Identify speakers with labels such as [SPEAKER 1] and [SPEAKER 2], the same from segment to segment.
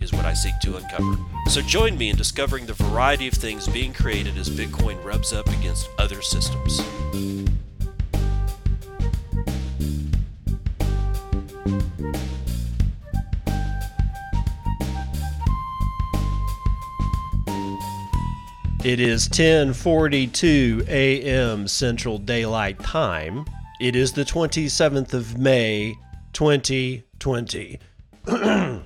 [SPEAKER 1] is what I seek to uncover. So join me in discovering the variety of things being created as Bitcoin rubs up against other systems. It is 10:42 a.m. Central Daylight Time. It is the 27th of May, 2020.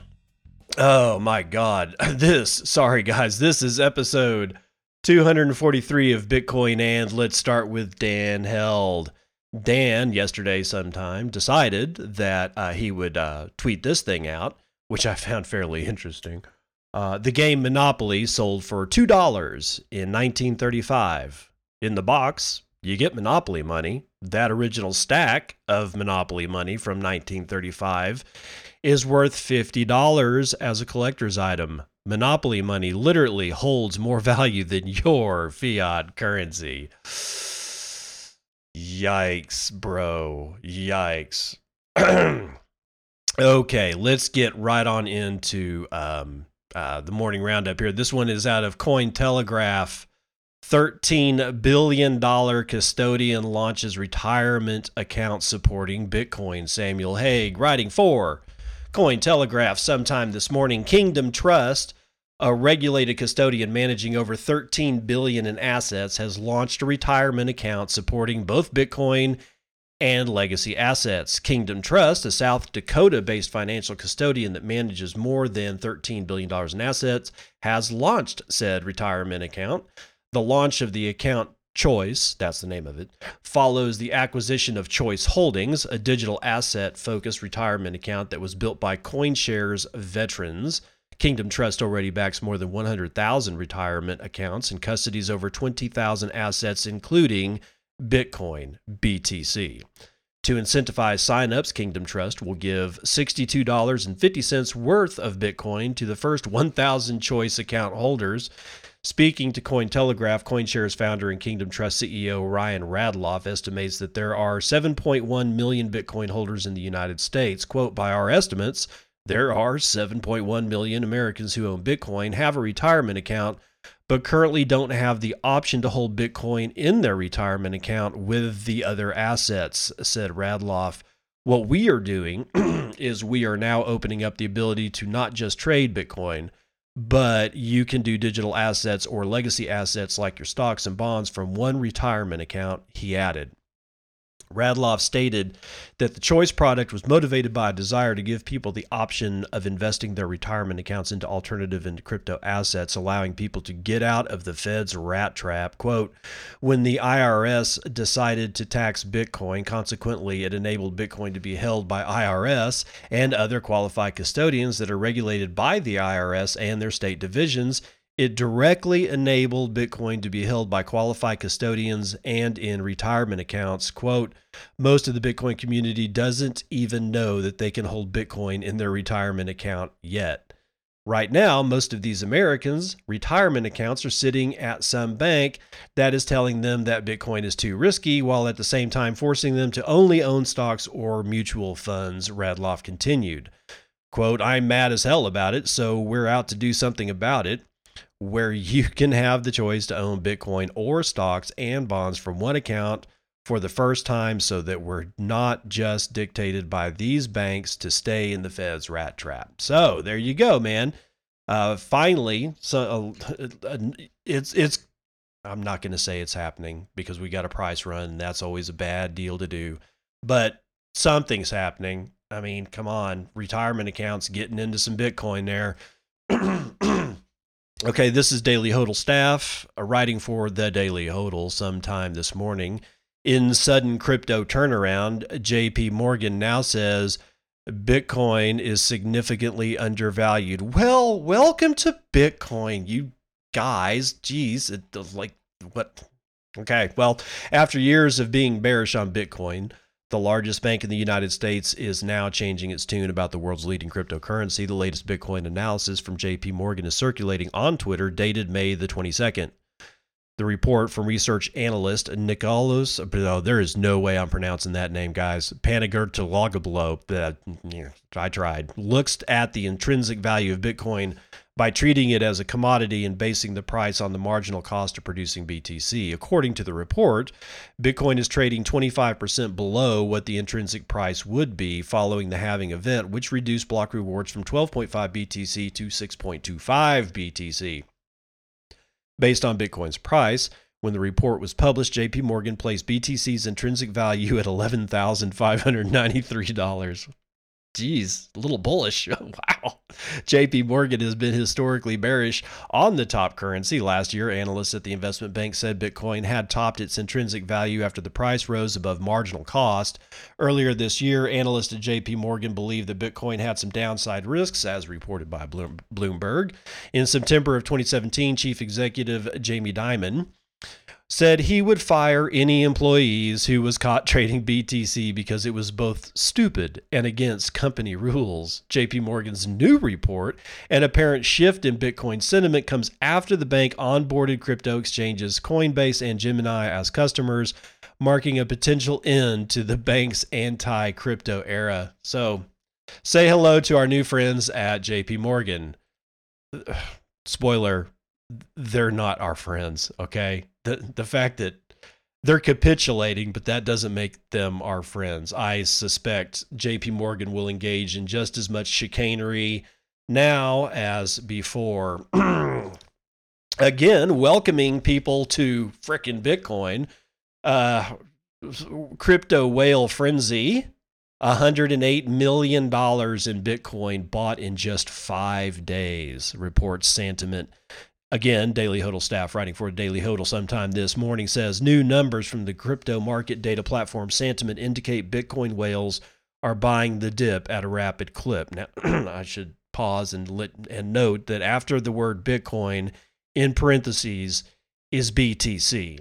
[SPEAKER 1] oh my god. This, sorry guys, this is episode 243 of Bitcoin and let's start with Dan Held. Dan yesterday sometime decided that uh, he would uh, tweet this thing out, which I found fairly interesting. Uh, the game Monopoly sold for $2 in 1935. In the box, you get Monopoly money. That original stack of Monopoly money from 1935 is worth $50 as a collector's item. Monopoly money literally holds more value than your fiat currency. Yikes, bro. Yikes. okay, let's get right on into um, uh, the morning roundup here. This one is out of Cointelegraph. $13 billion custodian launches retirement account supporting Bitcoin. Samuel Haig writing for Cointelegraph sometime this morning. Kingdom Trust, a regulated custodian managing over 13 billion in assets, has launched a retirement account supporting both Bitcoin and legacy assets. Kingdom Trust, a South Dakota based financial custodian that manages more than $13 billion in assets, has launched said retirement account. The launch of the account Choice, that's the name of it, follows the acquisition of Choice Holdings, a digital asset focused retirement account that was built by CoinShares veterans. Kingdom Trust already backs more than 100,000 retirement accounts and custodies over 20,000 assets, including Bitcoin, BTC. To incentivize signups, Kingdom Trust will give $62.50 worth of Bitcoin to the first 1,000 choice account holders. Speaking to Cointelegraph, CoinShares founder and Kingdom Trust CEO Ryan Radloff estimates that there are 7.1 million Bitcoin holders in the United States. Quote, by our estimates, there are 7.1 million Americans who own Bitcoin, have a retirement account, but currently don't have the option to hold Bitcoin in their retirement account with the other assets, said Radloff. What we are doing is we are now opening up the ability to not just trade Bitcoin, but you can do digital assets or legacy assets like your stocks and bonds from one retirement account, he added. Radloff stated that the choice product was motivated by a desire to give people the option of investing their retirement accounts into alternative and crypto assets, allowing people to get out of the Fed's rat trap. Quote, when the IRS decided to tax Bitcoin, consequently, it enabled Bitcoin to be held by IRS and other qualified custodians that are regulated by the IRS and their state divisions it directly enabled Bitcoin to be held by qualified custodians and in retirement accounts. Quote, most of the Bitcoin community doesn't even know that they can hold Bitcoin in their retirement account yet. Right now, most of these Americans' retirement accounts are sitting at some bank that is telling them that Bitcoin is too risky, while at the same time forcing them to only own stocks or mutual funds, Radloff continued. Quote, I'm mad as hell about it, so we're out to do something about it where you can have the choice to own Bitcoin or stocks and bonds from one account for the first time so that we're not just dictated by these banks to stay in the Fed's rat trap. So there you go, man. Uh, finally, so uh, it's it's. I'm not going to say it's happening because we got a price run, and that's always a bad deal to do. But something's happening. I mean, come on, retirement accounts getting into some Bitcoin there. Okay, this is Daily Hodl staff uh, writing for the Daily Hodl sometime this morning. In sudden crypto turnaround, JP Morgan now says Bitcoin is significantly undervalued. Well, welcome to Bitcoin, you guys. Geez, it like what? Okay, well, after years of being bearish on Bitcoin, the largest bank in the United States is now changing its tune about the world's leading cryptocurrency. The latest Bitcoin analysis from JP Morgan is circulating on Twitter, dated May the 22nd. The report from research analyst Nikolaos, oh, there is no way I'm pronouncing that name, guys. Panagurtologopoulos, that I tried, looks at the intrinsic value of Bitcoin by treating it as a commodity and basing the price on the marginal cost of producing BTC. According to the report, Bitcoin is trading 25% below what the intrinsic price would be following the halving event, which reduced block rewards from 12.5 BTC to 6.25 BTC. Based on Bitcoin's price, when the report was published, JP Morgan placed BTC's intrinsic value at $11,593. Geez, a little bullish. wow. JP Morgan has been historically bearish on the top currency. Last year, analysts at the investment bank said Bitcoin had topped its intrinsic value after the price rose above marginal cost. Earlier this year, analysts at JP Morgan believed that Bitcoin had some downside risks, as reported by Bloomberg. In September of 2017, Chief Executive Jamie Dimon said he would fire any employees who was caught trading BTC because it was both stupid and against company rules. JP Morgan's new report, an apparent shift in Bitcoin sentiment comes after the bank onboarded crypto exchanges Coinbase and Gemini as customers, marking a potential end to the bank's anti-crypto era. So, say hello to our new friends at JP Morgan. Spoiler, they're not our friends, okay? the the fact that they're capitulating, but that doesn't make them our friends. I suspect J.P. Morgan will engage in just as much chicanery now as before. Again, welcoming people to frickin' Bitcoin. Uh, crypto whale frenzy. $108 million in Bitcoin bought in just five days, reports Santiment Again, Daily Hodl staff writing for Daily Hodl sometime this morning says new numbers from the crypto market data platform Santiment indicate Bitcoin whales are buying the dip at a rapid clip. Now, I should pause and let, and note that after the word Bitcoin, in parentheses, is BTC.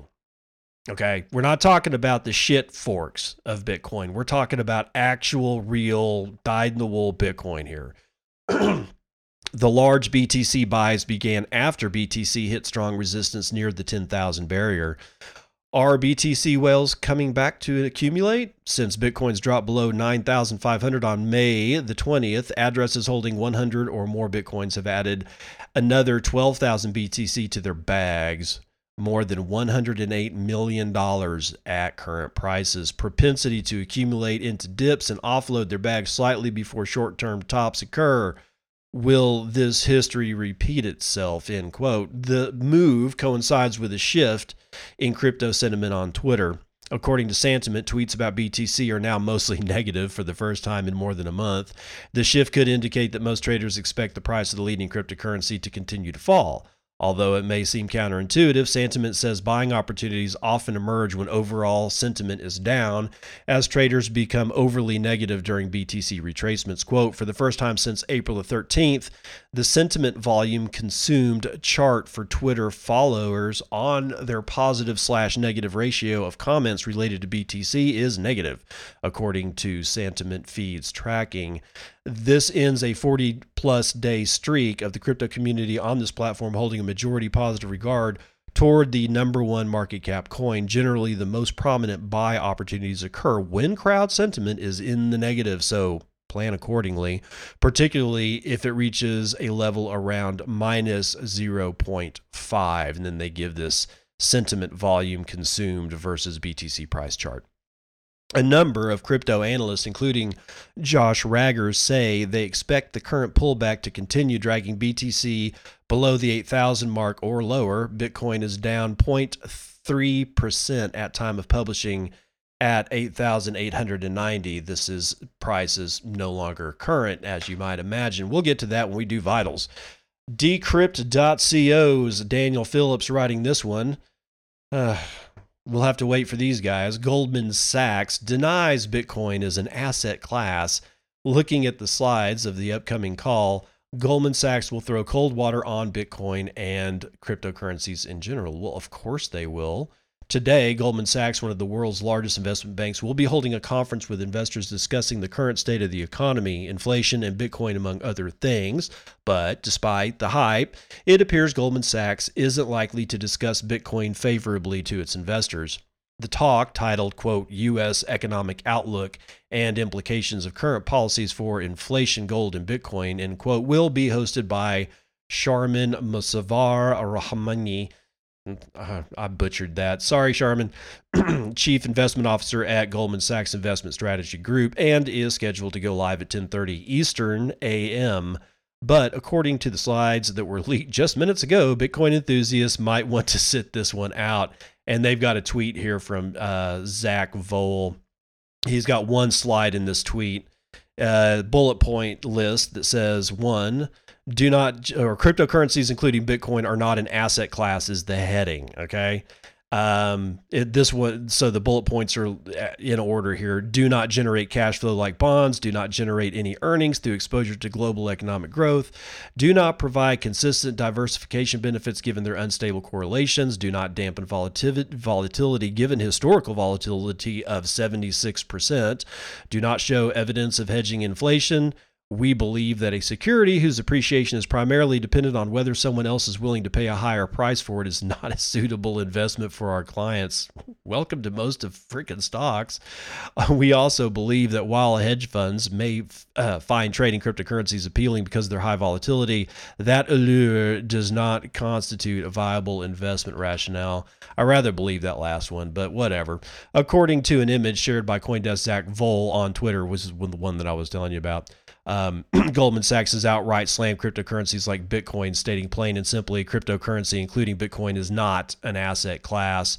[SPEAKER 1] Okay, we're not talking about the shit forks of Bitcoin. We're talking about actual, real, dyed in the wool Bitcoin here. The large BTC buys began after BTC hit strong resistance near the 10,000 barrier. Are BTC whales coming back to accumulate? Since Bitcoin's dropped below 9,500 on May the 20th, addresses holding 100 or more Bitcoins have added another 12,000 BTC to their bags, more than $108 million at current prices. Propensity to accumulate into dips and offload their bags slightly before short term tops occur will this history repeat itself end quote? The move coincides with a shift in crypto sentiment on twitter. According to santiment tweets about btc are now mostly negative for the first time in more than a month. The shift could indicate that most traders expect the price of the leading cryptocurrency to continue to fall Although it may seem counterintuitive, Santiment says buying opportunities often emerge when overall sentiment is down as traders become overly negative during BTC retracements. Quote, for the first time since April the 13th, the sentiment volume consumed chart for Twitter followers on their positive slash negative ratio of comments related to BTC is negative, according to Santiment Feeds tracking. This ends a 40 plus day streak of the crypto community on this platform holding a majority positive regard toward the number one market cap coin. Generally, the most prominent buy opportunities occur when crowd sentiment is in the negative. So plan accordingly, particularly if it reaches a level around minus 0.5. And then they give this sentiment volume consumed versus BTC price chart a number of crypto analysts, including Josh Ragers, say they expect the current pullback to continue, dragging BTC below the 8,000 mark or lower. Bitcoin is down 0.3% at time of publishing at 8,890. This is price is no longer current, as you might imagine. We'll get to that when we do vitals. Decrypt.co's Daniel Phillips writing this one. Uh, We'll have to wait for these guys. Goldman Sachs denies Bitcoin is an asset class. Looking at the slides of the upcoming call, Goldman Sachs will throw cold water on Bitcoin and cryptocurrencies in general. Well, of course they will. Today, Goldman Sachs, one of the world's largest investment banks, will be holding a conference with investors discussing the current state of the economy, inflation, and Bitcoin, among other things. But despite the hype, it appears Goldman Sachs isn't likely to discuss Bitcoin favorably to its investors. The talk, titled, quote, U.S. Economic Outlook and Implications of Current Policies for Inflation, Gold, and Bitcoin, end quote, will be hosted by Sharmin Mossavar Rahmani, I butchered that. Sorry, Sharman, Chief Investment Officer at Goldman Sachs Investment Strategy Group, and is scheduled to go live at 10:30 Eastern AM. But according to the slides that were leaked just minutes ago, Bitcoin enthusiasts might want to sit this one out. And they've got a tweet here from uh, Zack Voell. He's got one slide in this tweet, uh, bullet point list that says one, do not or cryptocurrencies including bitcoin are not an asset class is the heading okay? Um it, this one so the bullet points are uh, in order here. Do not generate cash flow like bonds. Do not generate any earnings through exposure to global economic growth. Do not provide consistent diversification benefits given their unstable correlations. Do not dampen volatility, volatility given historical volatility of 76% do not show evidence of hedging inflation we believe that a security whose appreciation is primarily dependent on whether someone else is willing to pay a higher price for it is not a suitable investment for our clients. Welcome to most of freaking stocks. We also believe that while hedge funds may uh, find trading cryptocurrencies appealing because of their high volatility, that allure does not constitute a viable investment rationale. I rather believe that last one, but whatever. According to an image shared by Coindesk Zack Voell on Twitter, which is the one that I was telling you about. Um, Goldman Sachs has outright slammed cryptocurrencies like Bitcoin, stating plain and simply cryptocurrency, including Bitcoin, is not an asset class.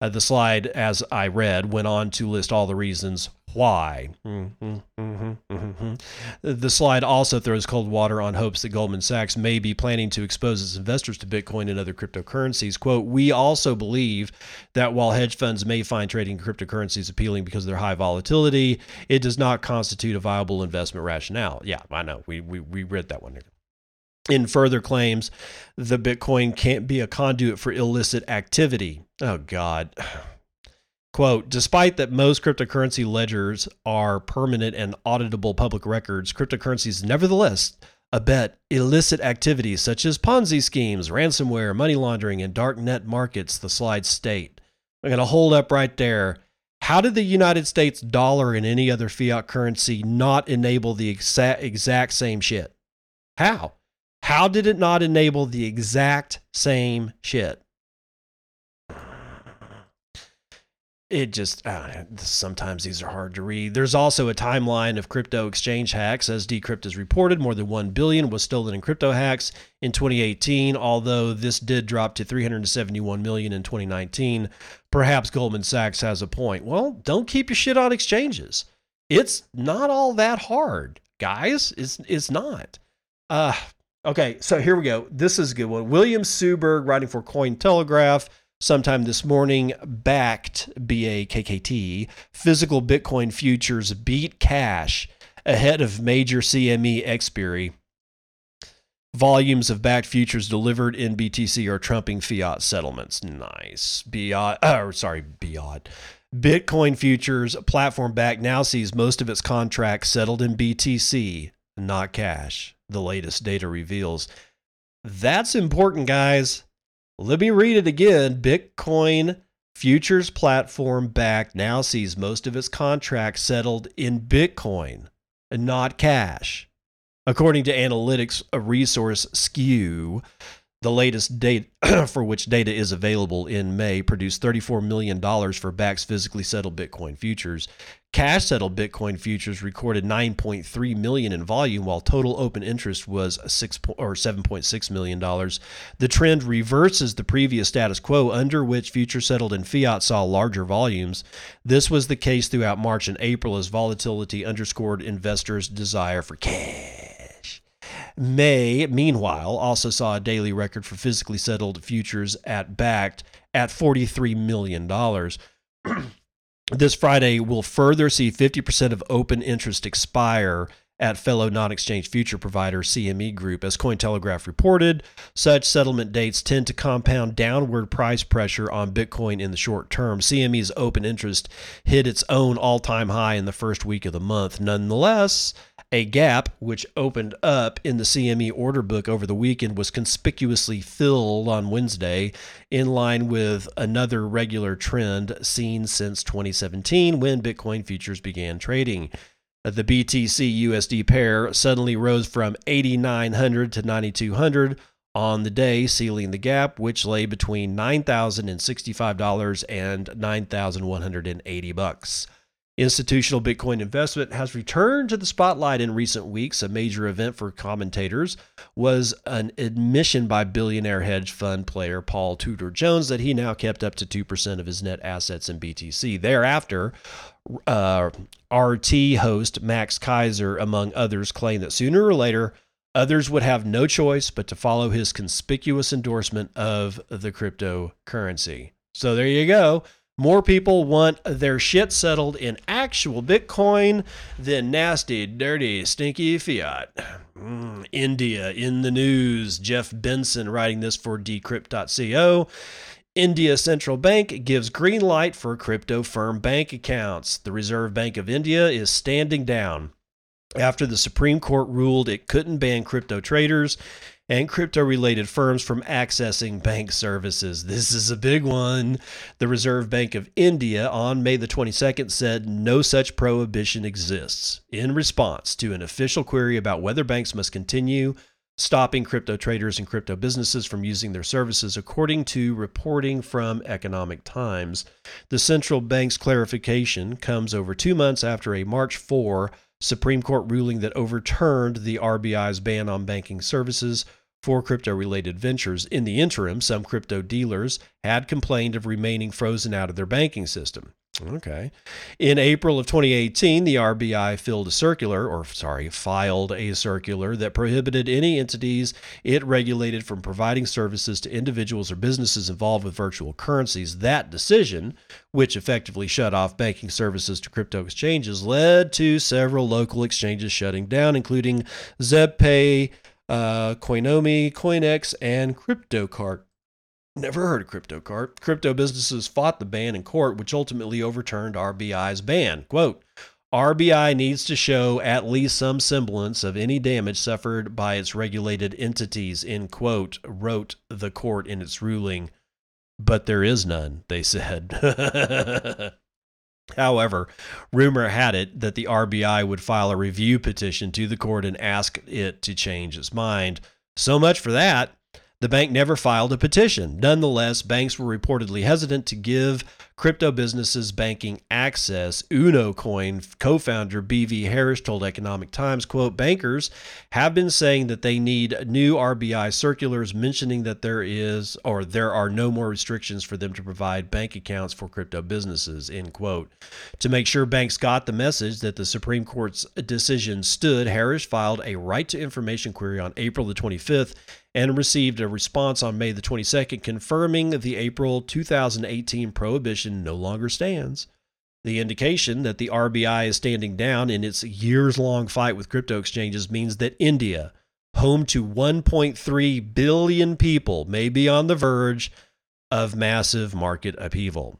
[SPEAKER 1] Uh, the slide, as I read, went on to list all the reasons why. Mm-hmm, mm-hmm, mm-hmm. The slide also throws cold water on hopes that Goldman Sachs may be planning to expose its investors to Bitcoin and other cryptocurrencies. Quote, we also believe that while hedge funds may find trading cryptocurrencies appealing because of their high volatility, it does not constitute a viable investment rationale. Yeah, I know. We, we, we read that one in further claims the Bitcoin can't be a conduit for illicit activity. Oh, God. Quote, despite that most cryptocurrency ledgers are permanent and auditable public records, cryptocurrencies nevertheless abet illicit activities such as Ponzi schemes, ransomware, money laundering, and dark net markets, the slides state. I'm going to hold up right there. How did the United States dollar and any other fiat currency not enable the exact, exact same shit? How? How did it not enable the exact same shit? It just uh, sometimes these are hard to read. There's also a timeline of crypto exchange hacks. As Decrypt has reported, more than 1 billion was stolen in crypto hacks in 2018, although this did drop to 371 million in 2019. Perhaps Goldman Sachs has a point. Well, don't keep your shit on exchanges. It's not all that hard, guys. It's it's not. Uh okay, so here we go. This is a good one. William Suberg writing for Cointelegraph sometime this morning backed BAKKT physical Bitcoin futures beat cash ahead of major CME expiry. Volumes of Bakkt futures delivered in BTC are trumping fiat settlements. Nice. Biot, uh, sorry, Biot. Bitcoin futures platform Bakkt now sees most of its contracts settled in BTC, not cash. The latest data reveals. That's important, guys. Let me read it again. Bitcoin futures platform Bakkt now sees most of its contracts settled in Bitcoin and not cash. According to analytics a resource Skew, the latest date for which data is available in May produced $34 million for Bakkt's physically settled Bitcoin futures. Cash settled Bitcoin futures recorded 9.3 million in volume, while total open interest was six or 7.6 million dollars. The trend reverses the previous status quo, under which futures settled in fiat saw larger volumes. This was the case throughout March and April, as volatility underscored investors' desire for cash. May, meanwhile, also saw a daily record for physically settled futures at Bakkt at $43 million. this Friday will further see 50% of open interest expire at fellow non exchange future provider CME Group. As Cointelegraph reported, such settlement dates tend to compound downward price pressure on Bitcoin in the short term. CME's open interest hit its own all time high in the first week of the month. Nonetheless, a gap which opened up in the CME order book over the weekend was conspicuously filled on Wednesday, in line with another regular trend seen since 2017 when Bitcoin futures began trading. Uh, the BTC USD pair suddenly rose from 8900 to 9200 on the day, sealing the gap, which lay between $9,065 and $9,180. Institutional Bitcoin investment has returned to the spotlight in recent weeks. A major event for commentators was an admission by billionaire hedge fund player Paul Tudor Jones that he now kept up to 2% of his net assets in BTC. Thereafter, uh, RT host Max Keiser, among others, claimed that sooner or later, others would have no choice but to follow his conspicuous endorsement of the cryptocurrency. So there you go. More people want their shit settled in actual Bitcoin than nasty, dirty, stinky fiat. Mm, India in the news. Jeff Benson writing this for decrypt.co. India Central Bank gives green light for crypto firm bank accounts. The Reserve Bank of India is standing down after the Supreme Court ruled it couldn't ban crypto traders and crypto related firms from accessing bank services. This is a big one. The Reserve Bank of India on May the 22nd said no such prohibition exists in response to an official query about whether banks must continue stopping crypto traders and crypto businesses from using their services, according to reporting from Economic Times. The central bank's clarification comes over two months after a March 4 Supreme Court ruling that overturned the RBI's ban on banking services for crypto related ventures. In the interim, some crypto dealers had complained of remaining frozen out of their banking system. Okay. In April of 2018, the RBI filled a circular, or sorry, filed a circular that prohibited any entities it regulated from providing services to individuals or businesses involved with virtual currencies. That decision, which effectively shut off banking services to crypto exchanges, led to several local exchanges shutting down, including ZebPay, uh, Coinome, Koinex, and CryptoCart. Never heard of CryptoCart. Crypto businesses fought the ban in court, which ultimately overturned RBI's ban. Quote, RBI needs to show at least some semblance of any damage suffered by its regulated entities, end quote, wrote the court in its ruling. But there is none, they said. However, rumor had it that the RBI would file a review petition to the court and ask it to change its mind. So much for that. The bank never filed a petition. Nonetheless, banks were reportedly hesitant to give crypto businesses banking access. UnoCoin co-founder BV Harish told Economic Times, quote, bankers have been saying that they need new RBI circulars mentioning that there is or there are no more restrictions for them to provide bank accounts for crypto businesses, end quote. To make sure banks got the message that the Supreme Court's decision stood, Harish filed a right to information query on April the 25th and received a response on May the 22nd confirming the April 2018 prohibition no longer stands. The indication that the RBI is standing down in its years long fight with crypto exchanges means that India, home to 1.3 billion people, may be on the verge of massive market upheaval.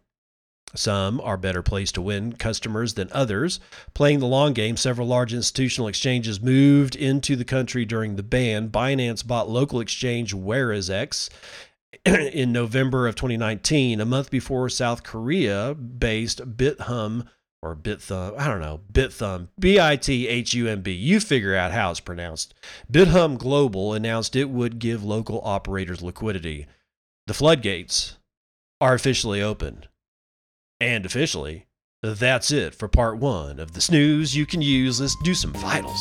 [SPEAKER 1] Some are better placed to win customers than others. Playing the long game, several large institutional exchanges moved into the country during the ban. Binance bought local exchange WazirX in November of 2019, a month before South Korea based BitHum or BitThumb, I don't know, BitThumb, B I T H U M B. You figure out how it's pronounced. BitHum Global announced it would give local operators liquidity. The floodgates are officially opened. And officially, that's it for part one of the snooze you can use. Let's do some vitals.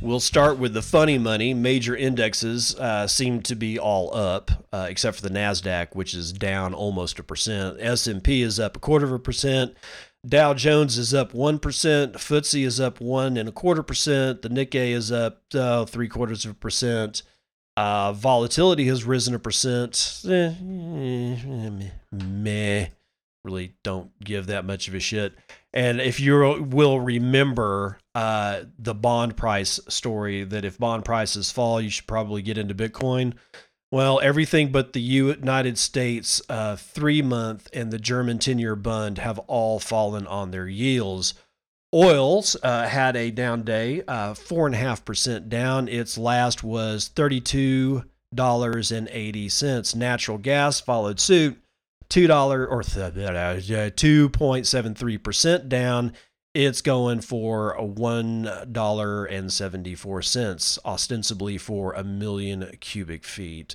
[SPEAKER 1] We'll start with the funny money. Major indexes uh, seem to be all up, uh, except for the Nasdaq, which is down almost a percent. S and P is up a quarter of a percent. Dow Jones is up 1%, FTSE is up one and a quarter percent, the Nikkei is up uh, three quarters of a percent, Uh, volatility has risen a percent. Eh, eh, meh. Really don't give that much of a shit. And if you will remember uh, the bond price story, that if bond prices fall, you should probably get into Bitcoin. Well, everything but the United States uh, three month and the German 10 year bond have all fallen on their yields. Oils uh, had a down day, uh, four and a half percent down. Its last was thirty-two dollars and eighty cents. Natural gas followed suit, two dollar or uh, two point seven three percent down. It's going for one dollar and seventy four cents, ostensibly for a million cubic feet.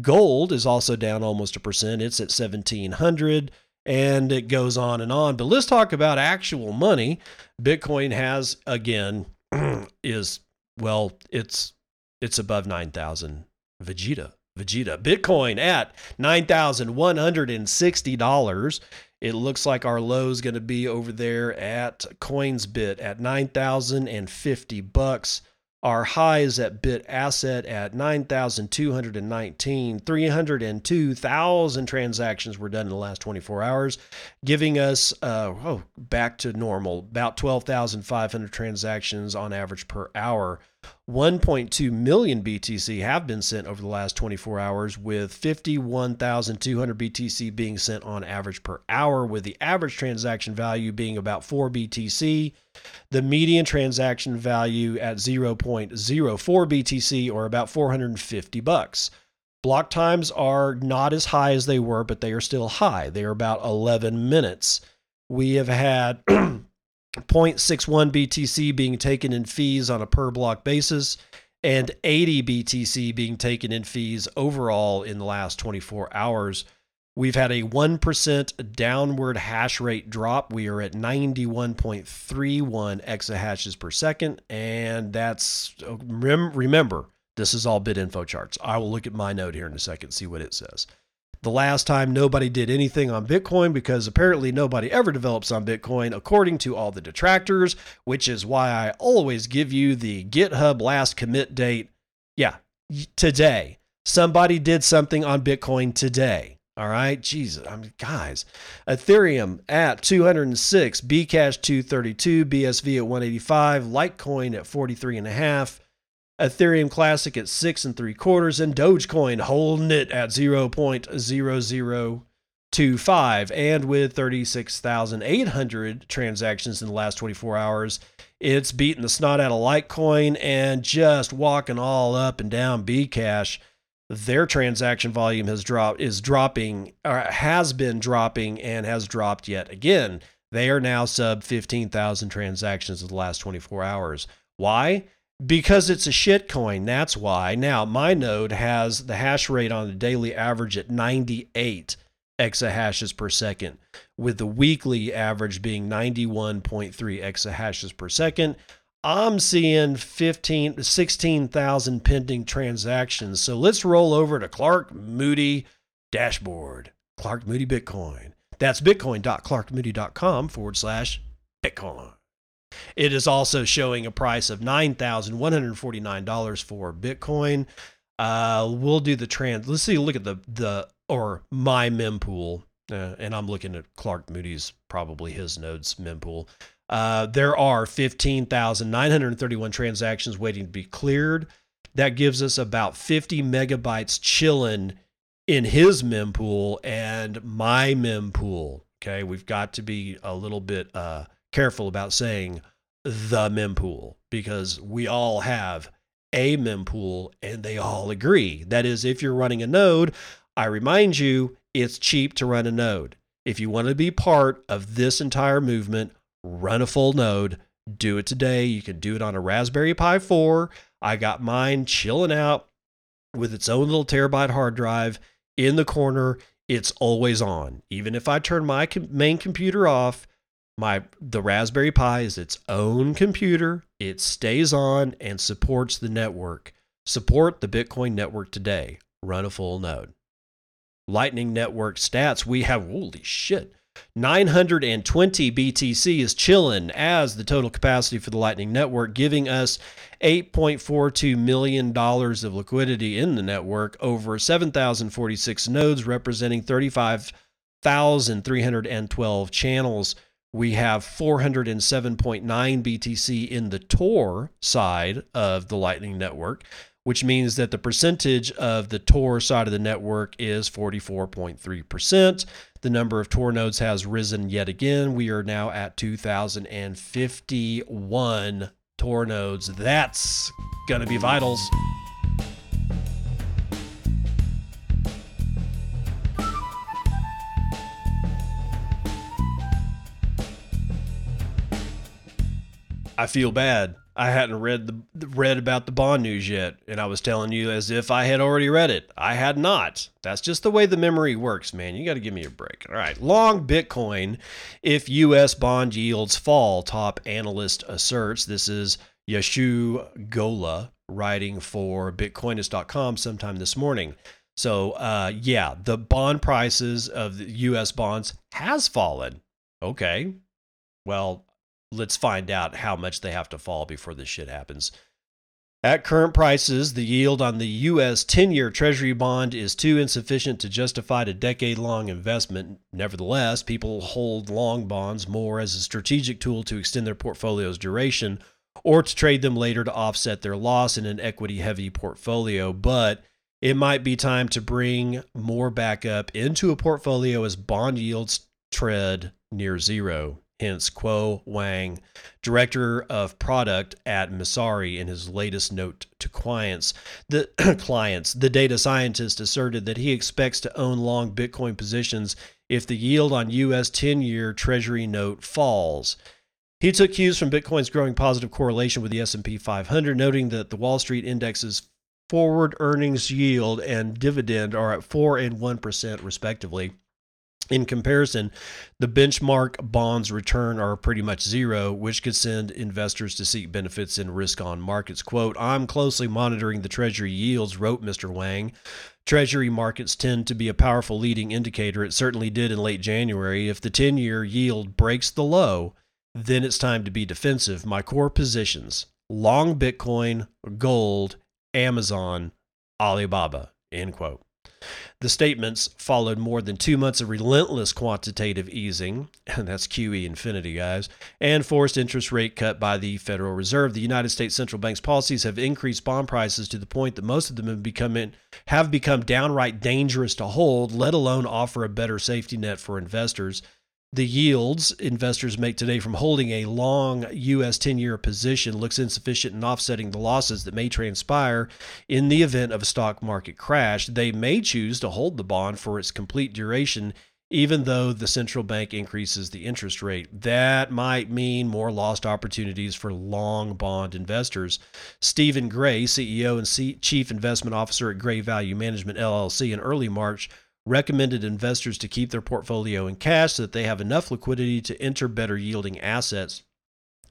[SPEAKER 1] Gold is also down almost a percent. It's at seventeen hundred and it goes on and on. But let's talk about actual money. Bitcoin has again is well, it's it's above 9,000 Vegeta. Vegeta. Bitcoin at $9,160. It looks like our low is going to be over there at CoinsBit at 9,050 bucks. Our high is at Bit Asset at 9,219. 302,000 transactions were done in the last 24 hours, giving us uh, oh, back to normal, about 12,500 transactions on average per hour. 1.2 million BTC have been sent over the last 24 hours, with 51,200 BTC being sent on average per hour, with the average transaction value being about 4 BTC. The median transaction value at 0.04 BTC or about 450 bucks. Block times are not as high as they were, but they are still high. They are about 11 minutes. We have had 0.61 BTC being taken in fees on a per block basis, and 80 BTC being taken in fees overall in the last 24 hours. We've had a 1% downward hash rate drop. We are at 91.31 exahashes per second. And that's, remember, this is all bit info charts. I will look at my node here in a second, see what it says the last time nobody did anything on Bitcoin because apparently nobody ever develops on Bitcoin, according to all the detractors, which is why I always give you the GitHub last commit date. Yeah, today. Somebody did something on Bitcoin today. All right, Jesus, I mean, guys, Ethereum at 206, Bcash 232, BSV at 185, Litecoin at 43 and a half, Ethereum Classic at six and three quarters, and Dogecoin holding it at 0.0025. And with 36,800 transactions in the last 24 hours, it's beating the snot out of Litecoin and just walking all up and down Bcash. Their transaction volume has dropped, is dropping, or has been dropping, and has dropped yet again. They are now sub 15,000 transactions in the last 24 hours. Why? Because it's a shitcoin. That's why. Now, my node has the hash rate on the daily average at 98 exahashes per second, with the weekly average being 91.3 exahashes per second. I'm seeing 15 16,000 pending transactions. So let's roll over to Clark Moody dashboard. Clark Moody Bitcoin. That's bitcoin.clarkmoody.com forward slash Bitcoin. It is also showing a price of $9,149 for Bitcoin. Uh, we'll do the trans. Let's see, look at the, the or my mempool. Uh, and I'm looking at Clark Moody's, probably his nodes mempool. Uh, there are 15,931 transactions waiting to be cleared. That gives us about 50 megabytes chilling in his mempool and my mempool. Okay, we've got to be a little bit uh, careful about saying the mempool because we all have a mempool and they all agree. That is, if you're running a node, I remind you it's cheap to run a node. If you want to be part of this entire movement, run a full node. Do it today. You can do it on a Raspberry Pi 4. I got mine chilling out with its own little terabyte hard drive in the corner. It's always on. Even if I turn my main computer off, my the Raspberry Pi is its own computer. It stays on and supports the network. Support the Bitcoin network today. Run a full node. Lightning Network stats, we have holy shit. 920 BTC is chilling as the total capacity for the Lightning Network, giving us $8.42 million of liquidity in the network over 7,046 nodes, representing 35,312 channels. We have 407.9 BTC in the Tor side of the Lightning Network, which means that the percentage of the Tor side of the network is 44.3%. The number of Tor nodes has risen yet again. We are now at 2,051 Tor nodes. That's going to be vitals. I feel bad. I hadn't read the read about the bond news yet, and I was telling you as if I had already read it. I had not. That's just the way the memory works, man. You got to give me a break. All right, long Bitcoin if U.S. bond yields fall. Top analyst asserts. This is Yashu Gola writing for Bitcoinist.com sometime this morning. So, uh, yeah, the bond prices of the U.S. bonds has fallen. Okay, well, let's find out how much they have to fall before this shit happens. At current prices, the yield on the U.S. 10 year Treasury bond is too insufficient to justify a decade long investment. Nevertheless, people hold long bonds more as a strategic tool to extend their portfolio's duration or to trade them later to offset their loss in an equity heavy portfolio. But it might be time to bring more back up into a portfolio as bond yields tread near zero hence Qiao Wang, director of product at Messari, in his latest note to clients. The clients, the data scientist asserted that he expects to own long Bitcoin positions if the yield on US 10-year treasury note falls. He took cues from Bitcoin's growing positive correlation with the S&P 500, noting that the Wall Street index's forward earnings yield and dividend are at 4 and 1% respectively. In comparison, the benchmark bonds return are pretty much zero, which could send investors to seek benefits in risk on markets. Quote, I'm closely monitoring the Treasury yields, wrote Mr. Wang. Treasury markets tend to be a powerful leading indicator. It certainly did in late January. If the 10 year yield breaks the low, then it's time to be defensive. My core positions long Bitcoin, gold, Amazon, Alibaba. End quote. The statements followed more than two months of relentless quantitative easing, and that's QE infinity, guys, and forced interest rate cut by the Federal Reserve. The United States Central Bank's policies have increased bond prices to the point that most of them have become, have become downright dangerous to hold, let alone offer a better safety net for investors the yields investors make today from holding a long U.S. 10 year position looks insufficient in offsetting the losses that may transpire in the event of a stock market crash. They may choose to hold the bond for its complete duration, even though the central bank increases the interest rate. That might mean more lost opportunities for long bond investors. Stephen Gray, CEO and Chief Investment Officer at Gray Value Management LLC, in early March, recommended investors to keep their portfolio in cash so that they have enough liquidity to enter better yielding assets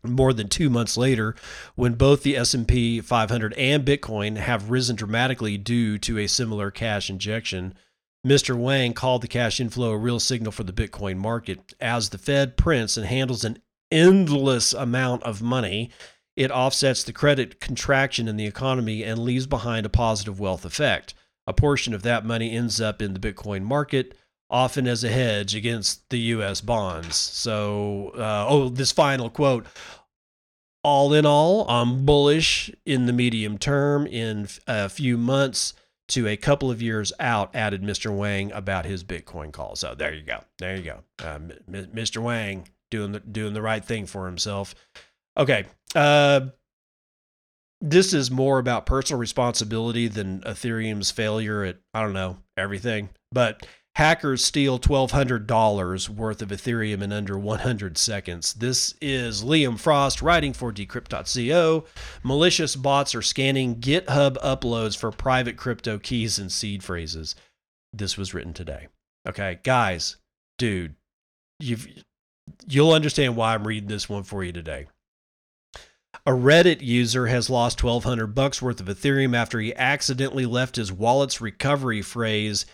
[SPEAKER 1] more than 2 months later when both the S&P 500 and Bitcoin have risen dramatically due to a similar cash injection Mr. Wang called the cash inflow a real signal for the Bitcoin market as the Fed prints and handles an endless amount of money it offsets the credit contraction in the economy and leaves behind a positive wealth effect a portion of that money ends up in the Bitcoin market, often as a hedge against the US bonds. So, uh, oh, this final quote all in all, I'm bullish in the medium term in a few months to a couple of years out, added Mr. Wang about his Bitcoin call. So there you go. There you go. Uh, Mr. Wang doing the, doing the right thing for himself. Okay. Uh, this is more about personal responsibility than Ethereum's failure at, I don't know, everything. But hackers steal $1,200 worth of Ethereum in under 100 seconds. This is Liam Frost writing for Decrypt.co. Malicious bots are scanning GitHub uploads for private crypto keys and seed phrases. This was written today. Okay, guys, dude, you've you'll understand why I'm reading this one for you today. A Reddit user has lost 1200 bucks worth of Ethereum after he accidentally left his wallet's recovery phrase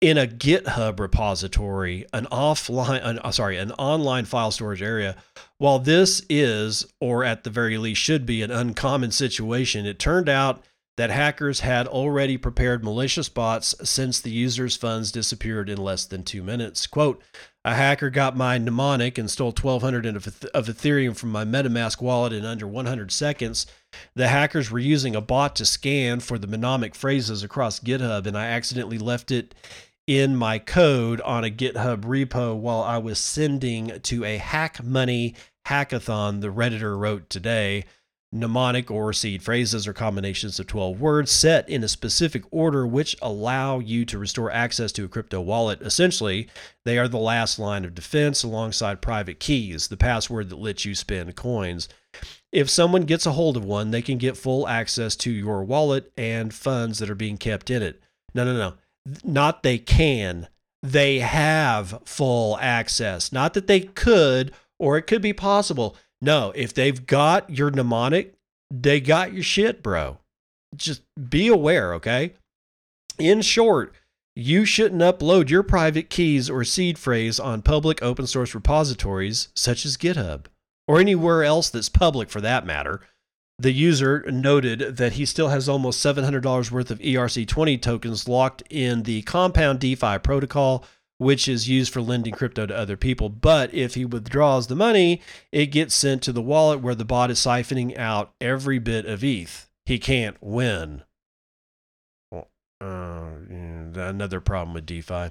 [SPEAKER 1] in a GitHub repository, an offline, an, uh, sorry, an online file storage area. While this is, or at the very least should be, an uncommon situation, it turned out that hackers had already prepared malicious bots since the user's funds disappeared in less than two minutes. Quote, a hacker got my mnemonic and stole 1200 of Ethereum from my MetaMask wallet in under 100 seconds. The hackers were using a bot to scan for the mnemonic phrases across GitHub, and I accidentally left it in my code on a GitHub repo while I was sending to a Hack Money hackathon, the Redditor wrote today mnemonic or seed phrases or combinations of 12 words set in a specific order which allow you to restore access to a crypto wallet. Essentially, they are the last line of defense alongside private keys, the password that lets you spend coins. If someone gets a hold of one, they can get full access to your wallet and funds that are being kept in it. No, no, no. Not they can. They have full access. Not that they could or it could be possible. No, if they've got your mnemonic, they got your shit, bro. Just be aware, okay? In short, you shouldn't upload your private keys or seed phrase on public open source repositories such as GitHub or anywhere else that's public for that matter. The user noted that he still has almost $700 worth of ERC20 tokens locked in the Compound DeFi protocol, which is used for lending crypto to other people. But if he withdraws the money, it gets sent to the wallet where the bot is siphoning out every bit of ETH. He can't win. Uh, another problem with DeFi.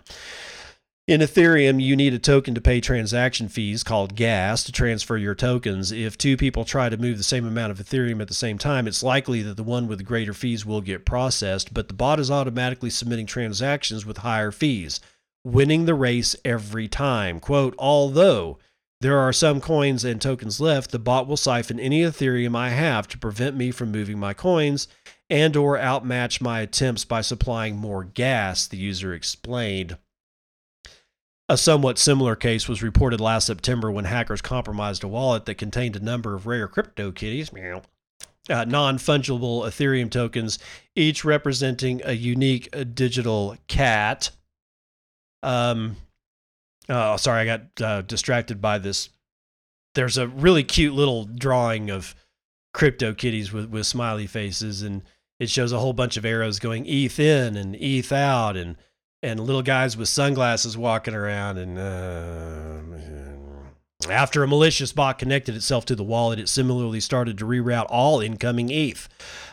[SPEAKER 1] In Ethereum, you need a token to pay transaction fees called gas to transfer your tokens. If two people try to move the same amount of Ethereum at the same time, it's likely that the one with greater fees will get processed, but the bot is automatically submitting transactions with higher fees winning the race every time. Quote, although there are some coins and tokens left, the bot will siphon any Ethereum I have to prevent me from moving my coins and or outmatch my attempts by supplying more gas, the user explained. A somewhat similar case was reported last September when hackers compromised a wallet that contained a number of rare crypto kitties, uh, non fungible Ethereum tokens, each representing a unique uh, digital cat. Um, oh, sorry, I got uh, distracted by this. There's a really cute little drawing of crypto kitties with, with smiley faces, and it shows a whole bunch of arrows going ETH in and ETH out, and and little guys with sunglasses walking around, and uh, after a malicious bot connected itself to the wallet, it similarly started to reroute all incoming ETH,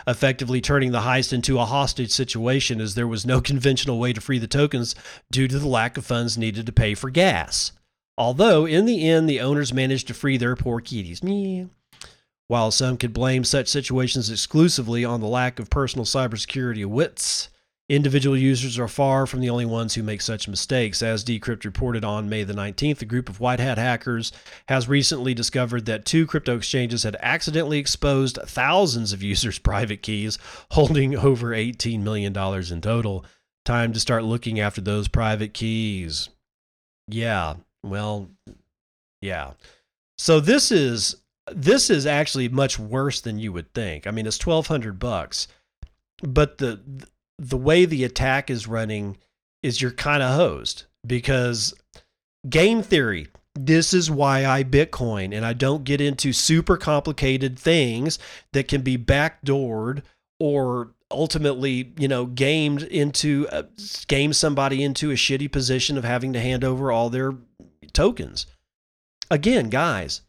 [SPEAKER 1] effectively turning the heist into a hostage situation as there was no conventional way to free the tokens due to the lack of funds needed to pay for gas. Although, in the end, the owners managed to free their poor kitties. While some could blame such situations exclusively on the lack of personal cybersecurity wits, Individual users are far from the only ones who make such mistakes. As Decrypt reported on May the 19th, a group of white hat hackers has recently discovered that two crypto exchanges had accidentally exposed thousands of users' private keys, holding over $18 million in total. Time to start looking after those private keys. Yeah, well, yeah. So this is this is actually much worse than you would think. I mean, it's 1200 bucks. But the the way the attack is running is you're kind of hosed because game theory this is why I Bitcoin and I don't get into super complicated things that can be backdoored or ultimately, you know, gamed into uh, game somebody into a shitty position of having to hand over all their tokens. Again, guys,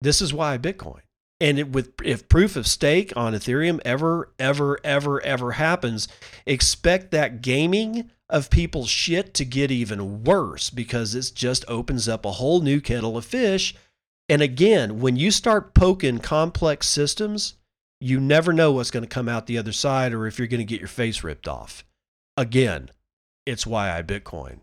[SPEAKER 1] this is why Bitcoin. And it, with if proof of stake on Ethereum ever, ever, ever, ever happens, expect that gaming of people's shit to get even worse because it just opens up a whole new kettle of fish. And again, when you start poking complex systems, you never know what's going to come out the other side or if you're going to get your face ripped off. Again, it's why I Bitcoin.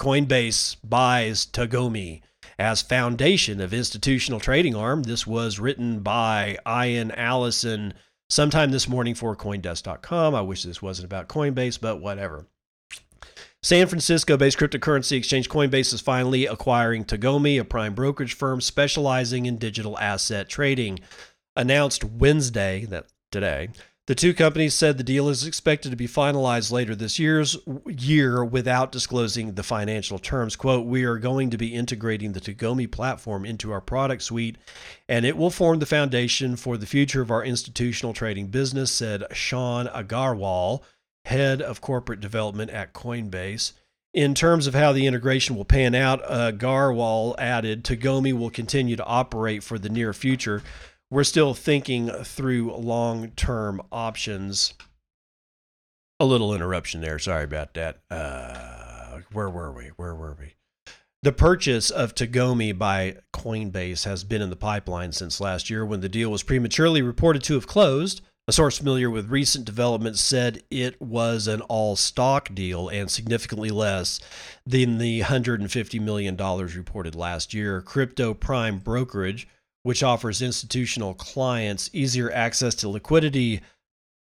[SPEAKER 1] Coinbase buys Tagomi as foundation of institutional trading arm. This was written by Ian Allison sometime this morning for Coindesk.com. I wish this wasn't about Coinbase, but whatever. San Francisco based cryptocurrency exchange Coinbase is finally acquiring Tagomi, a prime brokerage firm specializing in digital asset trading. Announced Wednesday, that today, The two companies said the deal is expected to be finalized later this year's year without disclosing the financial terms. Quote, we are going to be integrating the Tagomi platform into our product suite, and it will form the foundation for the future of our institutional trading business, said Shan Aggarwal, head of corporate development at Coinbase. In terms of how the integration will pan out, uh, Aggarwal added, Tagomi will continue to operate for the near future we're still thinking through long term options. A little interruption there. Sorry about that. Uh, where were we? Where were we? The purchase of Tagomi by Coinbase has been in the pipeline since last year when the deal was prematurely reported to have closed. A source familiar with recent developments said it was an all stock deal and significantly less than the $150 million reported last year. Crypto Prime Brokerage which offers institutional clients easier access to liquidity,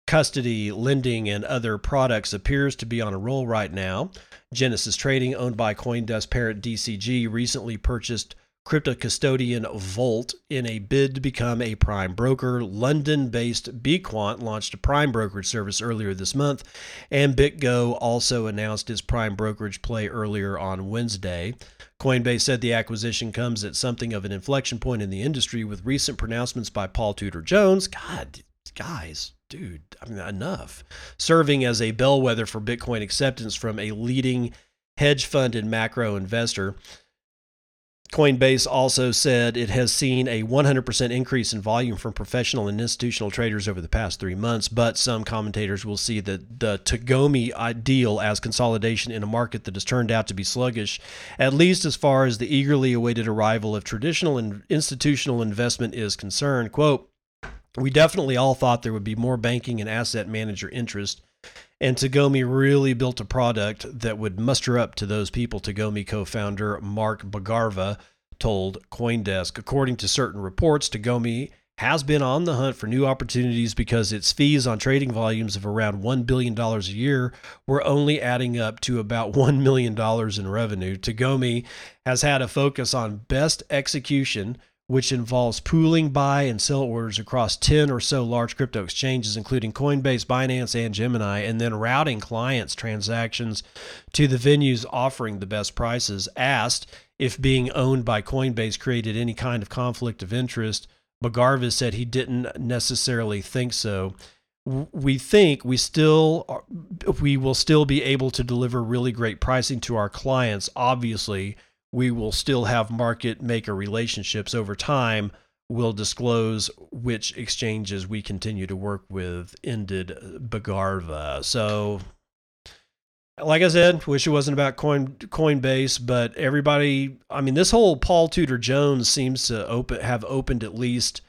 [SPEAKER 1] custody, lending, and other products, appears to be on a roll right now. Genesis Trading, owned by Coindesk parent DCG, recently purchased crypto custodian Vo1t in a bid to become a prime broker. London based Bequant launched a prime brokerage service earlier this month, and BitGo also announced its prime brokerage play earlier on Wednesday. Coinbase said the acquisition comes at something of an inflection point in the industry with recent pronouncements by Paul Tudor Jones. God, guys, dude, I mean, enough. Serving as a bellwether for Bitcoin acceptance from a leading hedge fund and macro investor. Coinbase also said it has seen a 100% increase in volume from professional and institutional traders over the past three months, but some commentators will see the, the Tagomi deal as consolidation in a market that has turned out to be sluggish, at least as far as the eagerly awaited arrival of traditional and institutional investment is concerned. Quote, we definitely all thought there would be more banking and asset manager interest and Tagomi really built a product that would muster up to those people, Tagomi co founder Marc Bhargava told Coindesk. According to certain reports, Tagomi has been on the hunt for new opportunities because its fees on trading volumes of around $1 billion a year were only adding up to about $1 million in revenue. Tagomi has had a focus on best execution which involves pooling buy and sell orders across 10 or so large crypto exchanges, including Coinbase, Binance, and Gemini, and then routing clients' transactions to the venues offering the best prices. Asked if being owned by Coinbase created any kind of conflict of interest, Bagarvis said he didn't necessarily think so. We think we still are, we will still be able to deliver really great pricing to our clients. Obviously, we will still have market maker relationships over time. We'll disclose which exchanges we continue to work with, ended Bhargava. So, like I said, wish it wasn't about Coin Coinbase, but everybody, I mean, this whole Paul Tudor Jones seems to open have opened at least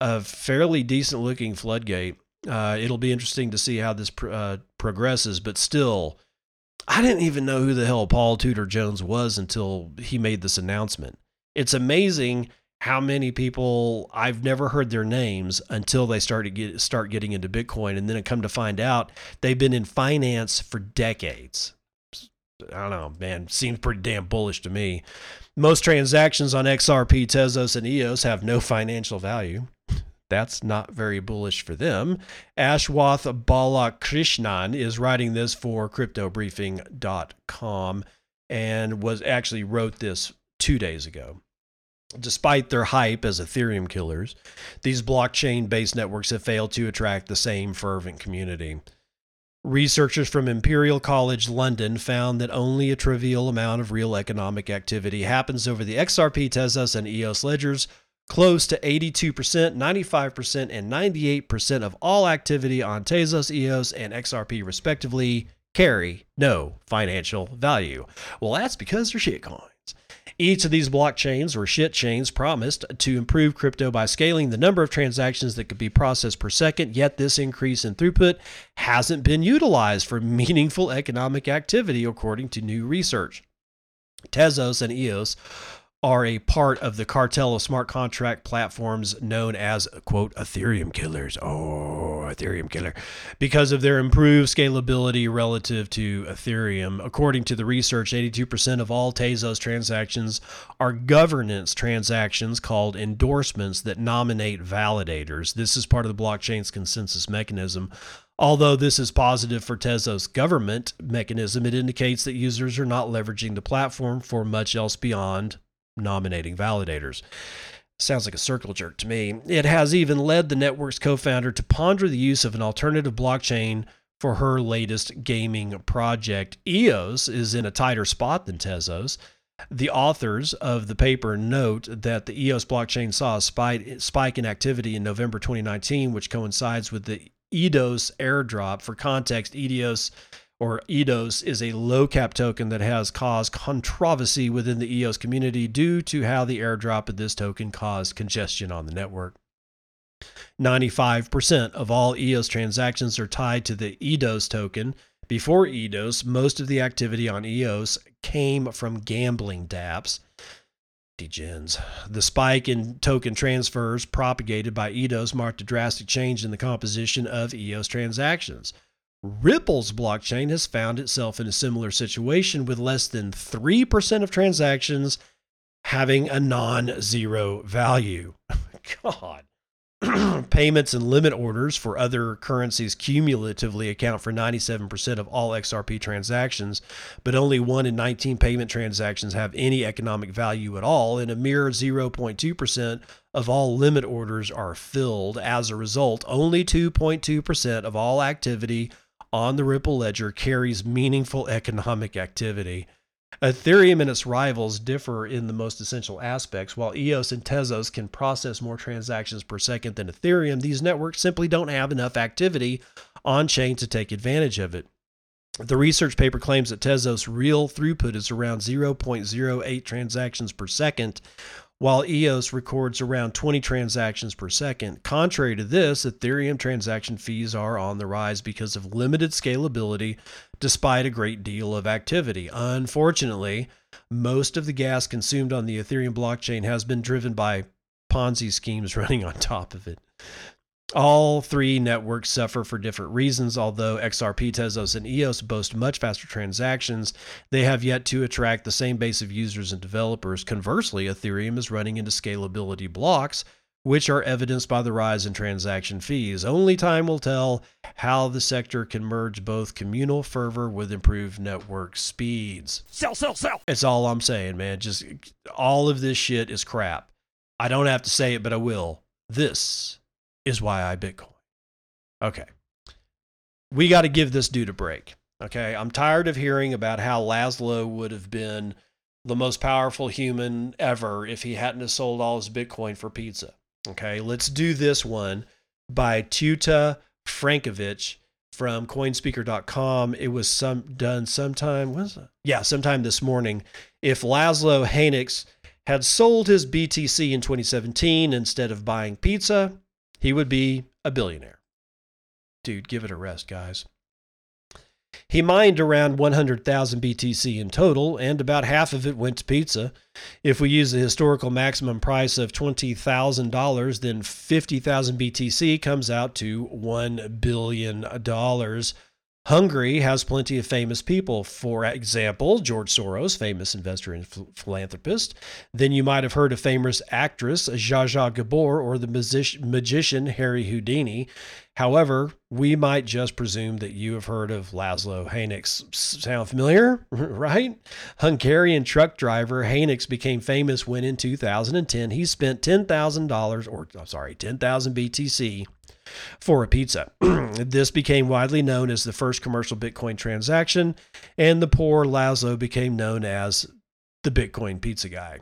[SPEAKER 1] a fairly decent looking floodgate. Uh, it'll be interesting to see how this pr- uh, progresses, but still, I didn't even know who the hell Paul Tudor Jones was until he made this announcement. It's amazing how many people I've never heard their names until they started get start getting into Bitcoin, and then it come to find out they've been in finance for decades. I don't know, man. Seems pretty damn bullish to me. Most transactions on XRP, Tezos, and EOS have no financial value. That's not very bullish for them. Ashwath Balakrishnan is writing this for cryptobriefing.com and was actually wrote this two days ago. Despite their hype as Ethereum killers, these blockchain based networks have failed to attract the same fervent community. Researchers from Imperial College London found that only a trivial amount of real economic activity happens over the XRP, Tezos, and EOS ledgers, Close to 82%, 95%, and 98% of all activity on Tezos, EOS, and XRP, respectively, carry no financial value. Well, that's because they're shitcoins. Each of these blockchains or shit chains promised to improve crypto by scaling the number of transactions that could be processed per second, yet this increase in throughput hasn't been utilized for meaningful economic activity, according to new research. Tezos and EOS are a part of the cartel of smart contract platforms known as quote Ethereum killers. Oh, Ethereum killer, because of their improved scalability relative to Ethereum. According to the research, 82% of all Tezos transactions are governance transactions called endorsements that nominate validators. This is part of the blockchain's consensus mechanism. Although this is positive for Tezos' government mechanism, it indicates that users are not leveraging the platform for much else beyond nominating validators. Sounds like a circle jerk to me. It has even led the network's co founder to ponder the use of an alternative blockchain for her latest gaming project. EOS is in a tighter spot than Tezos. The authors of the paper note that the EOS blockchain saw a spike in activity in November 2019, which coincides with the EIDOS airdrop. For context, EIDOS or EIDOS is a low cap token that has caused controversy within the EOS community due to how the airdrop of this token caused congestion on the network. 95% of all EOS transactions are tied to the EIDOS token. Before EIDOS, most of the activity on EOS came from gambling dApps. Degens. The spike in token transfers propagated by EIDOS marked a drastic change in the composition of EOS transactions. Ripple's blockchain has found itself in a similar situation with less than 3% of transactions having a non zero value. God. Payments and limit orders for other currencies cumulatively account for 97% of all XRP transactions, but only 1 in 19 payment transactions have any economic value at all, and a mere 0.2% of all limit orders are filled. As a result, only 2.2% of all activity on the Ripple ledger carries meaningful economic activity. Ethereum and its rivals differ in the most essential aspects. While EOS and Tezos can process more transactions per second than Ethereum, these networks simply don't have enough activity on chain to take advantage of it. The research paper claims that Tezos' real throughput is around 0.08 transactions per second, while EOS records around 20 transactions per second. Contrary to this, Ethereum transaction fees are on the rise because of limited scalability despite a great deal of activity. Unfortunately, most of the gas consumed on the Ethereum blockchain has been driven by Ponzi schemes running on top of it. All three networks suffer for different reasons. Although XRP, Tezos, and EOS boast much faster transactions, they have yet to attract the same base of users and developers. Conversely, Ethereum is running into scalability blocks, which are evidenced by the rise in transaction fees. Only time will tell how the sector can merge both communal fervor with improved network speeds.
[SPEAKER 2] Sell, sell, sell.
[SPEAKER 1] It's all I'm saying, man. Just all of this shit is crap. I don't have to say it, but I will. This is why I Bitcoin. Okay. We got to give this dude a break. Okay. I'm tired of hearing about how Laszlo would have been the most powerful human ever if he hadn't have sold all his Bitcoin for pizza. Okay. Let's do this one by Tuta Frankovich from coinspeaker.com. It was some done sometime, was? Yeah, sometime this morning. If Laszlo Hanyecz had sold his BTC in 2017 instead of buying pizza, he would be a billionaire. Dude, give it a rest, guys. He mined around 100,000 BTC in total, and about half of it went to pizza. If we use the historical maximum price of $20,000, then 50,000 BTC comes out to $1 billion. Hungary has plenty of famous people. For example, George Soros, famous investor and philanthropist. Then you might have heard of famous actress Zsa Gabor or the magician Harry Houdini. However, we might just presume that you have heard of Laszlo Hanyecz. Sound familiar? right? Hungarian truck driver Hanyecz became famous when in 2010 he spent $10,000 or I'm sorry, 10,000 BTC for a pizza. this became widely known as the first commercial Bitcoin transaction, and the poor Lazo became known as the Bitcoin pizza guy.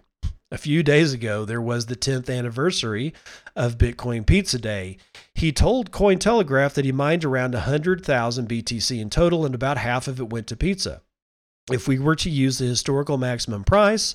[SPEAKER 1] A few days ago, there was the 10th anniversary of Bitcoin Pizza Day. He told Cointelegraph that he mined around 100,000 BTC in total, and about half of it went to pizza. If we were to use the historical maximum price,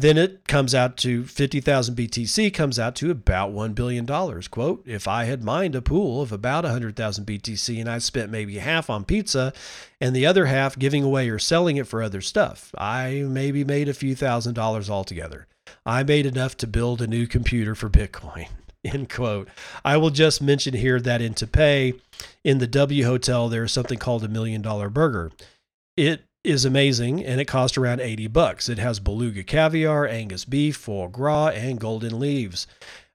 [SPEAKER 1] then it comes out to 50,000 BTC comes out to about $1 billion. Quote, if I had mined a pool of about 100,000 BTC and I spent maybe half on pizza and the other half giving away or selling it for other stuff, I maybe made a few thousand dollars altogether. I made enough to build a new computer for Bitcoin. End quote. I will just mention here that in Taipei, in the W Hotel, there is something called a million dollar burger. It is amazing and it cost around 80 bucks. It has beluga caviar, Angus beef, foie gras, and golden leaves.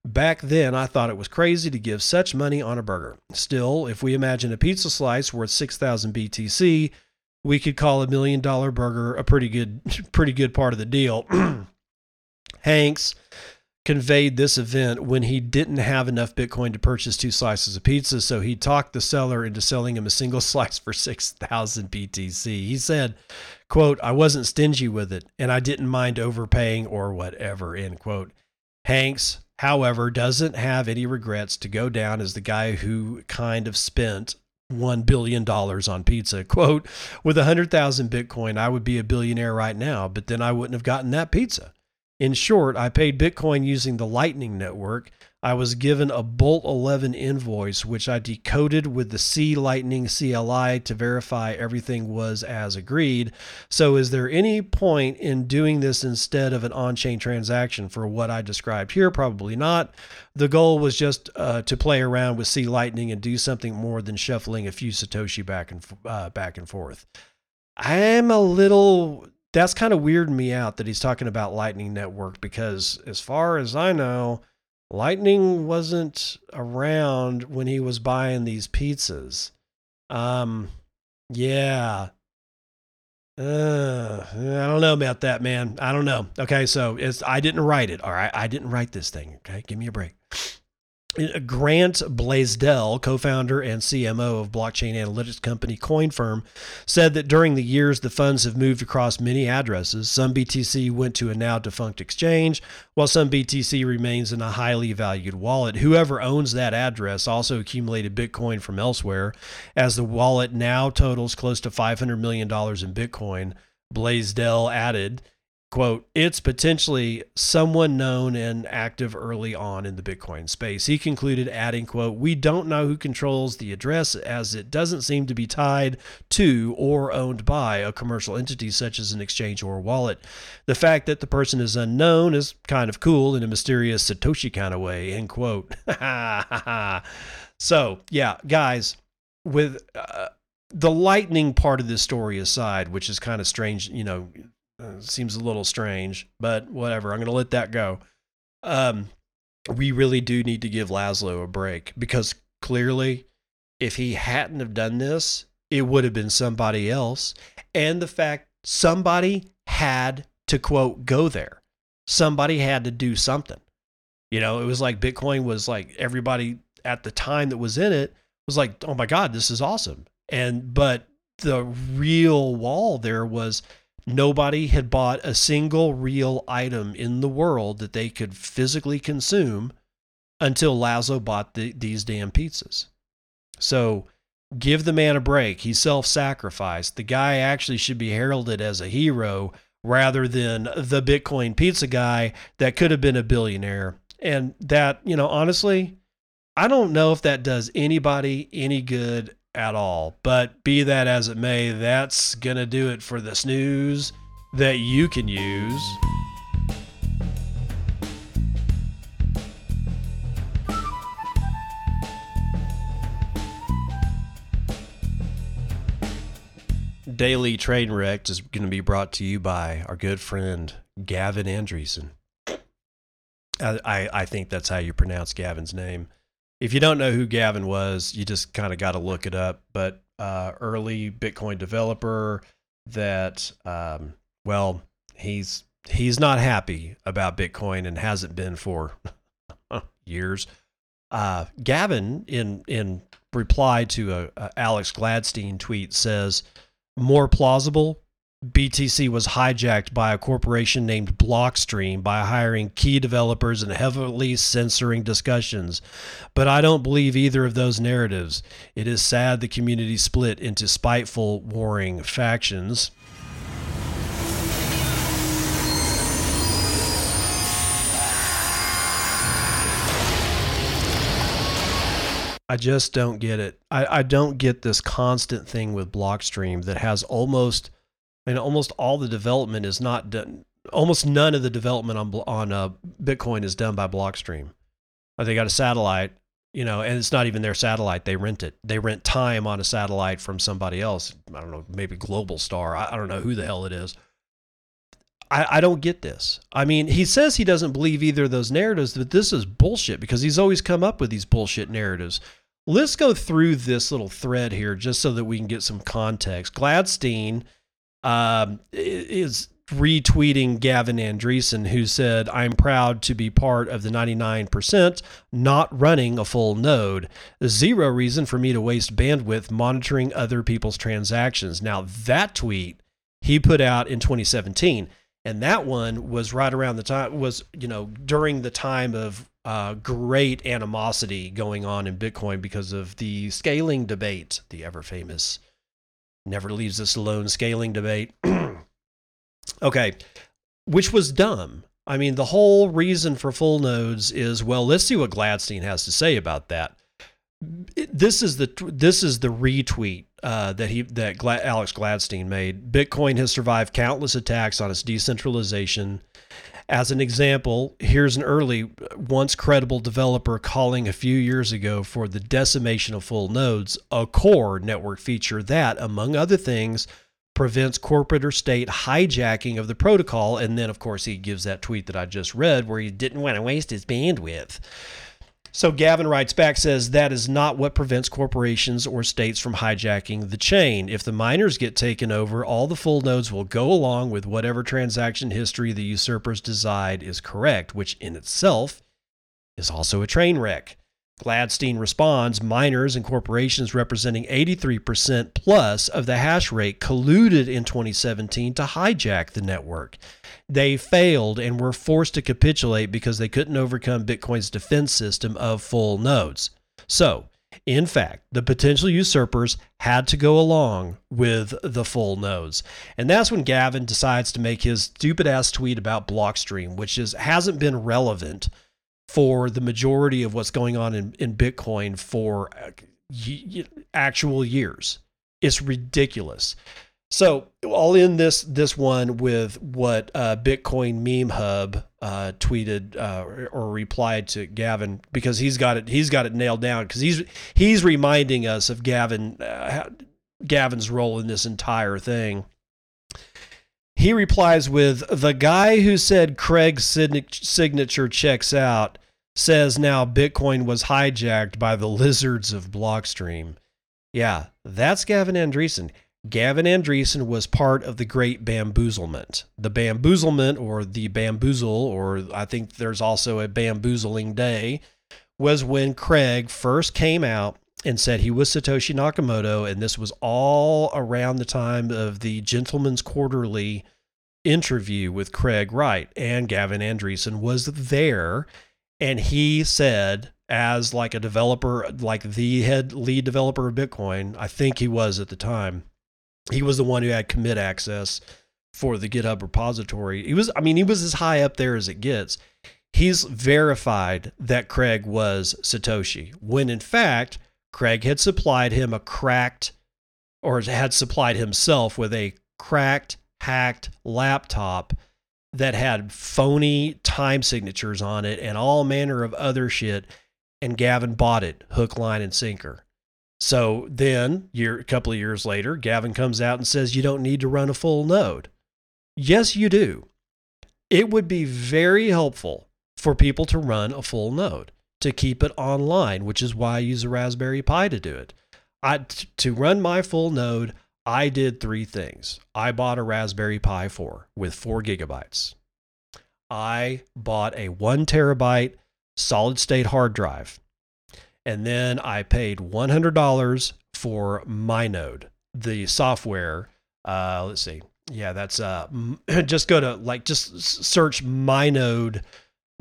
[SPEAKER 1] Back then, I thought it was crazy to give such money on a burger. Still, if we imagine a pizza slice worth 6,000 BTC, we could call a million dollar burger a pretty good pretty good part of the deal. Hanks conveyed this event when he didn't have enough Bitcoin to purchase two slices of pizza, so he talked the seller into selling him a single slice for 6,000 BTC. He said, quote, I wasn't stingy with it, and I didn't mind overpaying or whatever, end quote. Hanks, however, doesn't have any regrets to go down as the guy who kind of spent $1 billion on pizza. Quote, with 100,000 Bitcoin, I would be a billionaire right now, but then I wouldn't have gotten that pizza. In short, I paid Bitcoin using the Lightning Network. I was given a Bolt 11 invoice, which I decoded with the C Lightning CLI to verify everything was as agreed. So, is there any point in doing this instead of an on chain transaction for what I described here? Probably not. The goal was just uh, to play around with C Lightning and do something more than shuffling a few Satoshi back and, uh, back and forth. I'm a little that's kind of weirding me out that he's talking about Lightning Network because, as far as I know, Lightning wasn't around when he was buying these pizzas. Um, yeah. Uh, I don't know about that, man. I don't know. Okay, so it's I didn't write it. All right, I didn't write this thing. Okay, give me a break. Uh, Grant Blaisdell, co founder and CMO of blockchain analytics company CoinFirm, said that during the years the funds have moved across many addresses. Some BTC went to a now defunct exchange, while some BTC remains in a highly valued wallet. Whoever owns that address also accumulated Bitcoin from elsewhere, as the wallet now totals close to $500 million in Bitcoin. Blaisdell added, quote, it's potentially someone known and active early on in the Bitcoin space. He concluded, adding, quote, we don't know who controls the address as it doesn't seem to be tied to or owned by a commercial entity such as an exchange or wallet. The fact that the person is unknown is kind of cool in a mysterious Satoshi kind of way, end quote. so, yeah, guys, with uh, the lightning part of this story aside, which is kind of strange, you know, uh, seems a little strange, but whatever. I'm going to let that go. Um, we really do need to give Laszlo a break because clearly, if he hadn't have done this, it would have been somebody else. And the fact somebody had to quote go there, somebody had to do something. You know, it was like Bitcoin was like everybody at the time that was in it was like, oh my God, this is awesome. And, but the real wall there was nobody had bought a single real item in the world that they could physically consume until Lazo bought the, these damn pizzas. So give the man a break. He self sacrificed. The guy actually should be heralded as a hero rather than the Bitcoin pizza guy that could have been a billionaire. And that, you know, honestly, I don't know if that does anybody any good at all. But be that as it may, that's going to do it for the snooze that you can use. Daily Train Wreck is going to be brought to you by our good friend Gavin Andresen. I, I, I think that's how you pronounce Gavin's name if you don't know who Gavin was, you just kind of got to look it up. But uh, early Bitcoin developer that, um, well, he's he's not happy about Bitcoin and hasn't been for years. Uh, Gavin, in in reply to a, a Alex Gladstein tweet, says more plausible BTC was hijacked by a corporation named Blockstream by hiring key developers and heavily censoring discussions. But I don't believe either of those narratives. It is sad the community split into spiteful, warring factions. I just don't get it. I, I don't get this constant thing with Blockstream that has almost and almost all the development is not done. Almost none of the development on on uh, Bitcoin is done by Blockstream. Or they got a satellite, you know, and it's not even their satellite. They rent it. They rent time on a satellite from somebody else. I don't know, maybe Global Star. I, I don't know who the hell it is. I, I don't get this. I mean, he says he doesn't believe either of those narratives, but this is bullshit because he's always come up with these bullshit narratives. Let's go through this little thread here just so that we can get some context. Gladstein um, is retweeting Gavin Andresen, who said, I'm proud to be part of the 99% not running a full node. Zero reason for me to waste bandwidth monitoring other people's transactions. Now, that tweet he put out in 2017 and that one was right around the time was you know during the time of uh, great animosity going on in Bitcoin because of the scaling debate, the ever famous never leaves us alone scaling debate. okay, which was dumb. I mean, the whole reason for full nodes is well, let's see what Gladstein has to say about that. This is the this is the retweet uh, that he that Alex Gladstein made. Bitcoin has survived countless attacks on its decentralization. As an example, here's an early, once credible developer calling a few years ago for the decimation of full nodes, a core network feature that, among other things, prevents corporate or state hijacking of the protocol. And then, of course, he gives that tweet that I just read where he didn't want to waste his bandwidth. So Gavin writes back says that is not what prevents corporations or states from hijacking the chain. If the miners get taken over, all the full nodes will go along with whatever transaction history the usurpers decide is correct, which in itself is also a train wreck. Gladstein responds miners and corporations representing 83% plus of the hash rate colluded in 2017 to hijack the network. They failed and were forced to capitulate because they couldn't overcome Bitcoin's defense system of full nodes. So, in fact, the potential usurpers had to go along with the full nodes. And that's when Gavin decides to make his stupid ass tweet about Blockstream, which is hasn't been relevant for the majority of what's going on in, in Bitcoin for actual years. It's ridiculous. So I'll end this this one with what uh, Bitcoin Meme Hub uh, tweeted uh, or, or, replied to Gavin because he's got it he's got it nailed down because he's he's reminding us of Gavin uh, Gavin's role in this entire thing. He replies with the guy who said Craig's signature checks out says now Bitcoin was hijacked by the lizards of Blockstream. Yeah, that's Gavin Andresen. Gavin Andresen was part of the great bamboozlement. The bamboozlement, or the bamboozle, or I think there's also a bamboozling day, was when Craig first came out and said he was Satoshi Nakamoto. And this was all around the time of the Gentleman's Quarterly interview with Craig Wright. And Gavin Andresen was there. And he said, as like a developer, like the head lead developer of Bitcoin, I think he was at the time he was the one who had commit access for the GitHub repository. He was, I mean, he was as high up there as it gets. He's verified that Craig was Satoshi, when in fact, Craig had supplied him a cracked, or had supplied himself with a cracked, hacked laptop that had phony time signatures on it and all manner of other shit. And Gavin bought it hook, line, and sinker. So then, year, a couple of years later, Gavin comes out and says you don't need to run a full node. Yes, you do. It would be very helpful for people to run a full node to keep it online, which is why I use a Raspberry Pi to do it. I, t- to run my full node, I did three things. I bought a Raspberry Pi 4 with four gigabytes. I bought a one terabyte solid state hard drive and then I paid $100 for MyNode, the software. Uh, let's see. Yeah, that's uh, just go to like just search MyNode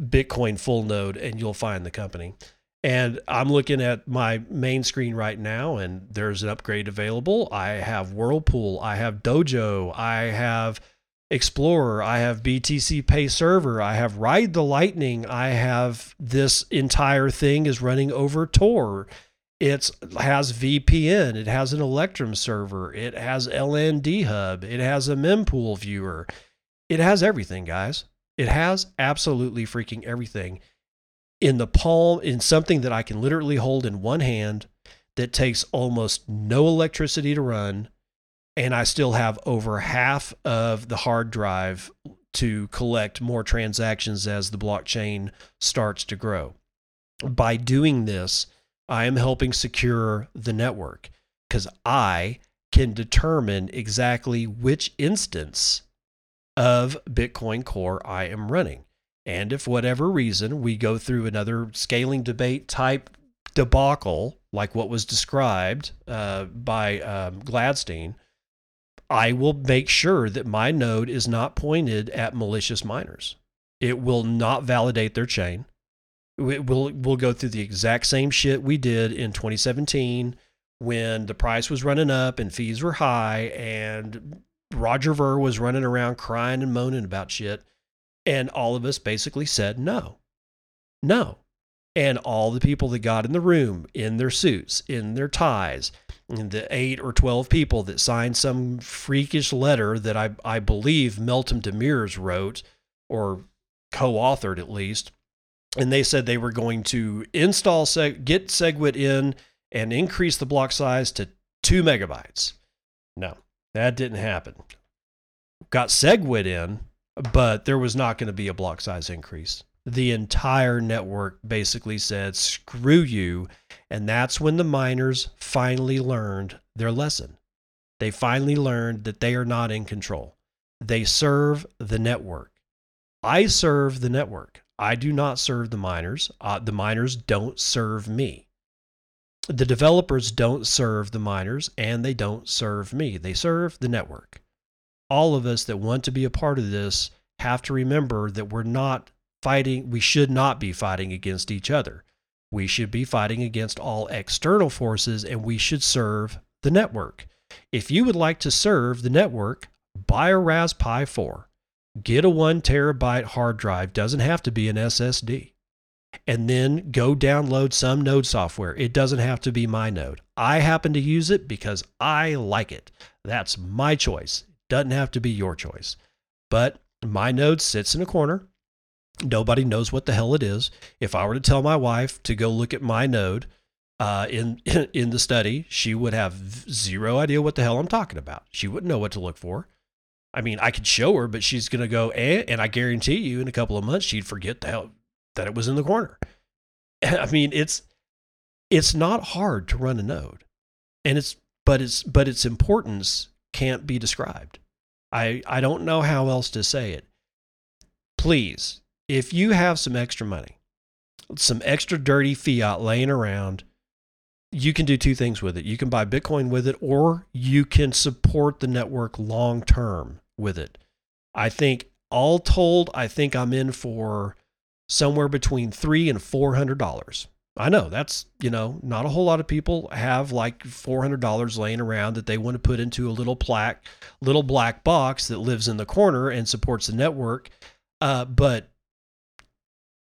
[SPEAKER 1] Bitcoin full node and you'll find the company. And I'm looking at my main screen right now, and there's an upgrade available. I have Whirlpool, I have Dojo, I have Explorer, I have BTC Pay Server, I have Ride the Lightning, I have this entire thing is running over Tor. It has VPN, it has an Electrum server, it has LND Hub, it has a mempool viewer. It has everything, guys. It has absolutely freaking everything. in the palm in something that I can literally hold in one hand that takes almost no electricity to run and I still have over half of the hard drive to collect more transactions as the blockchain starts to grow. By doing this, I am helping secure the network because I can determine exactly which instance of Bitcoin Core I am running. And if whatever reason we go through another scaling debate type debacle, like what was described uh, by um, Gladstein, I will make sure that my node is not pointed at malicious miners. It will not validate their chain. It will will go through the exact same shit we did in 2017 when the price was running up and fees were high and Roger Ver was running around crying and moaning about shit and all of us basically said no. No. And all the people that got in the room in their suits, in their ties, the eight or 12 people that signed some freakish letter that I, I believe Meltem Demirors wrote or co authored at least. And they said they were going to install, seg- get SegWit in and increase the block size to two megabytes. No, that didn't happen. Got SegWit in, but there was not going to be a block size increase the entire network basically said, screw you. And that's when the miners finally learned their lesson. They finally learned that they are not in control. They serve the network. I serve the network. I do not serve the miners. Uh, the miners don't serve me. The developers don't serve the miners and they don't serve me. They serve the network. All of us that want to be a part of this have to remember that we're not fighting, we should not be fighting against each other. We should be fighting against all external forces and we should serve the network. If you would like to serve the network, buy a Raspberry Pi 4. Get a one terabyte hard drive, doesn't have to be an SSD. And then go download some node software. It doesn't have to be my node. I happen to use it because I like it. That's my choice. Doesn't have to be your choice. But my node sits in a corner. Nobody knows what the hell it is. If I were to tell my wife to go look at my node uh, in in the study, she would have zero idea what the hell I'm talking about. She wouldn't know what to look for. I mean, I could show her, but she's to go, eh, and I guarantee you, in a couple of months, she'd forget the hell that it was in the corner. I mean, it's it's not hard to run a node, and it's but it's but its importance can't be described. I I don't know how else to say it. Please if you have some extra money, some extra dirty fiat laying around, you can do two things with it. You can buy Bitcoin with it, or you can support the network long term with it. I think all told, I think I'm in for somewhere between three and four hundred dollars. I know that's you know not a whole lot of people have like four hundred dollars laying around that they want to put into a little plaque, little black box that lives in the corner and supports the network. Uh, but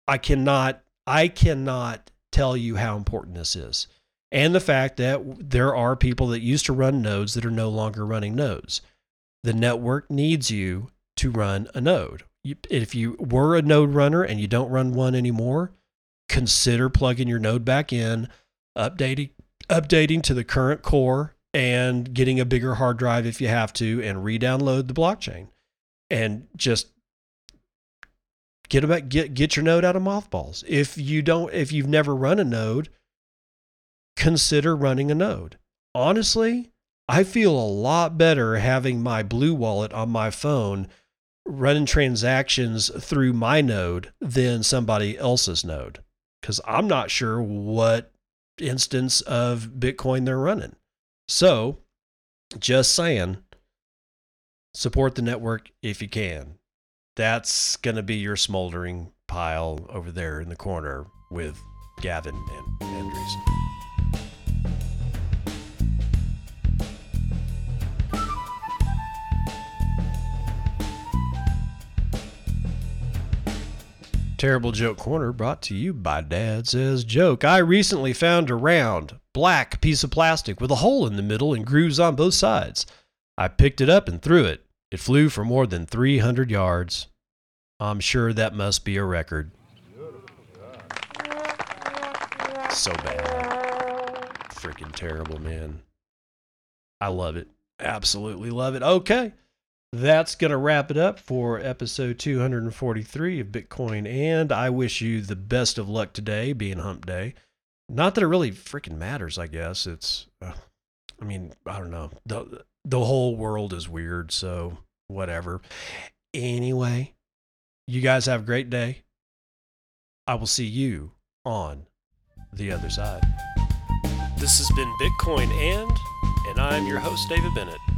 [SPEAKER 1] I cannot I cannot tell you how important this is. And the fact that there are people that used to run nodes that are no longer running nodes. The network needs you to run a node. If you were a node runner and you don't run one anymore, consider plugging your node back in, updating updating to the current core and getting a bigger hard drive if you have to and re-download the blockchain and just get about get get your node out of mothballs. If you don't, if you've never run a node, consider running a node. Honestly, I feel a lot better having my Blue Wallet on my phone running transactions through my node than somebody else's node because I'm not sure what instance of Bitcoin they're running. So, just saying, support the network if you can that's going to be your smoldering pile over there in the corner with Gavin and Andresen. Terrible Joke Corner brought to you by Dad Says Joke. I recently found a round, black piece of plastic with a hole in the middle and grooves on both sides. I picked it up and threw it. It flew for more than 300 yards. I'm sure that must be a record. So bad. Freaking terrible, man. I love it. Absolutely love it. Okay. That's going to wrap it up for episode 243 of Bitcoin. And I wish you the best of luck today, being hump day. Not that it really freaking matters, I guess. It's, uh, I mean, I don't know. The, the whole world is weird. So whatever. Anyway, you guys have a great day. I will see you on the other side. This has been Bitcoin and, and I'm your host, David Bennett.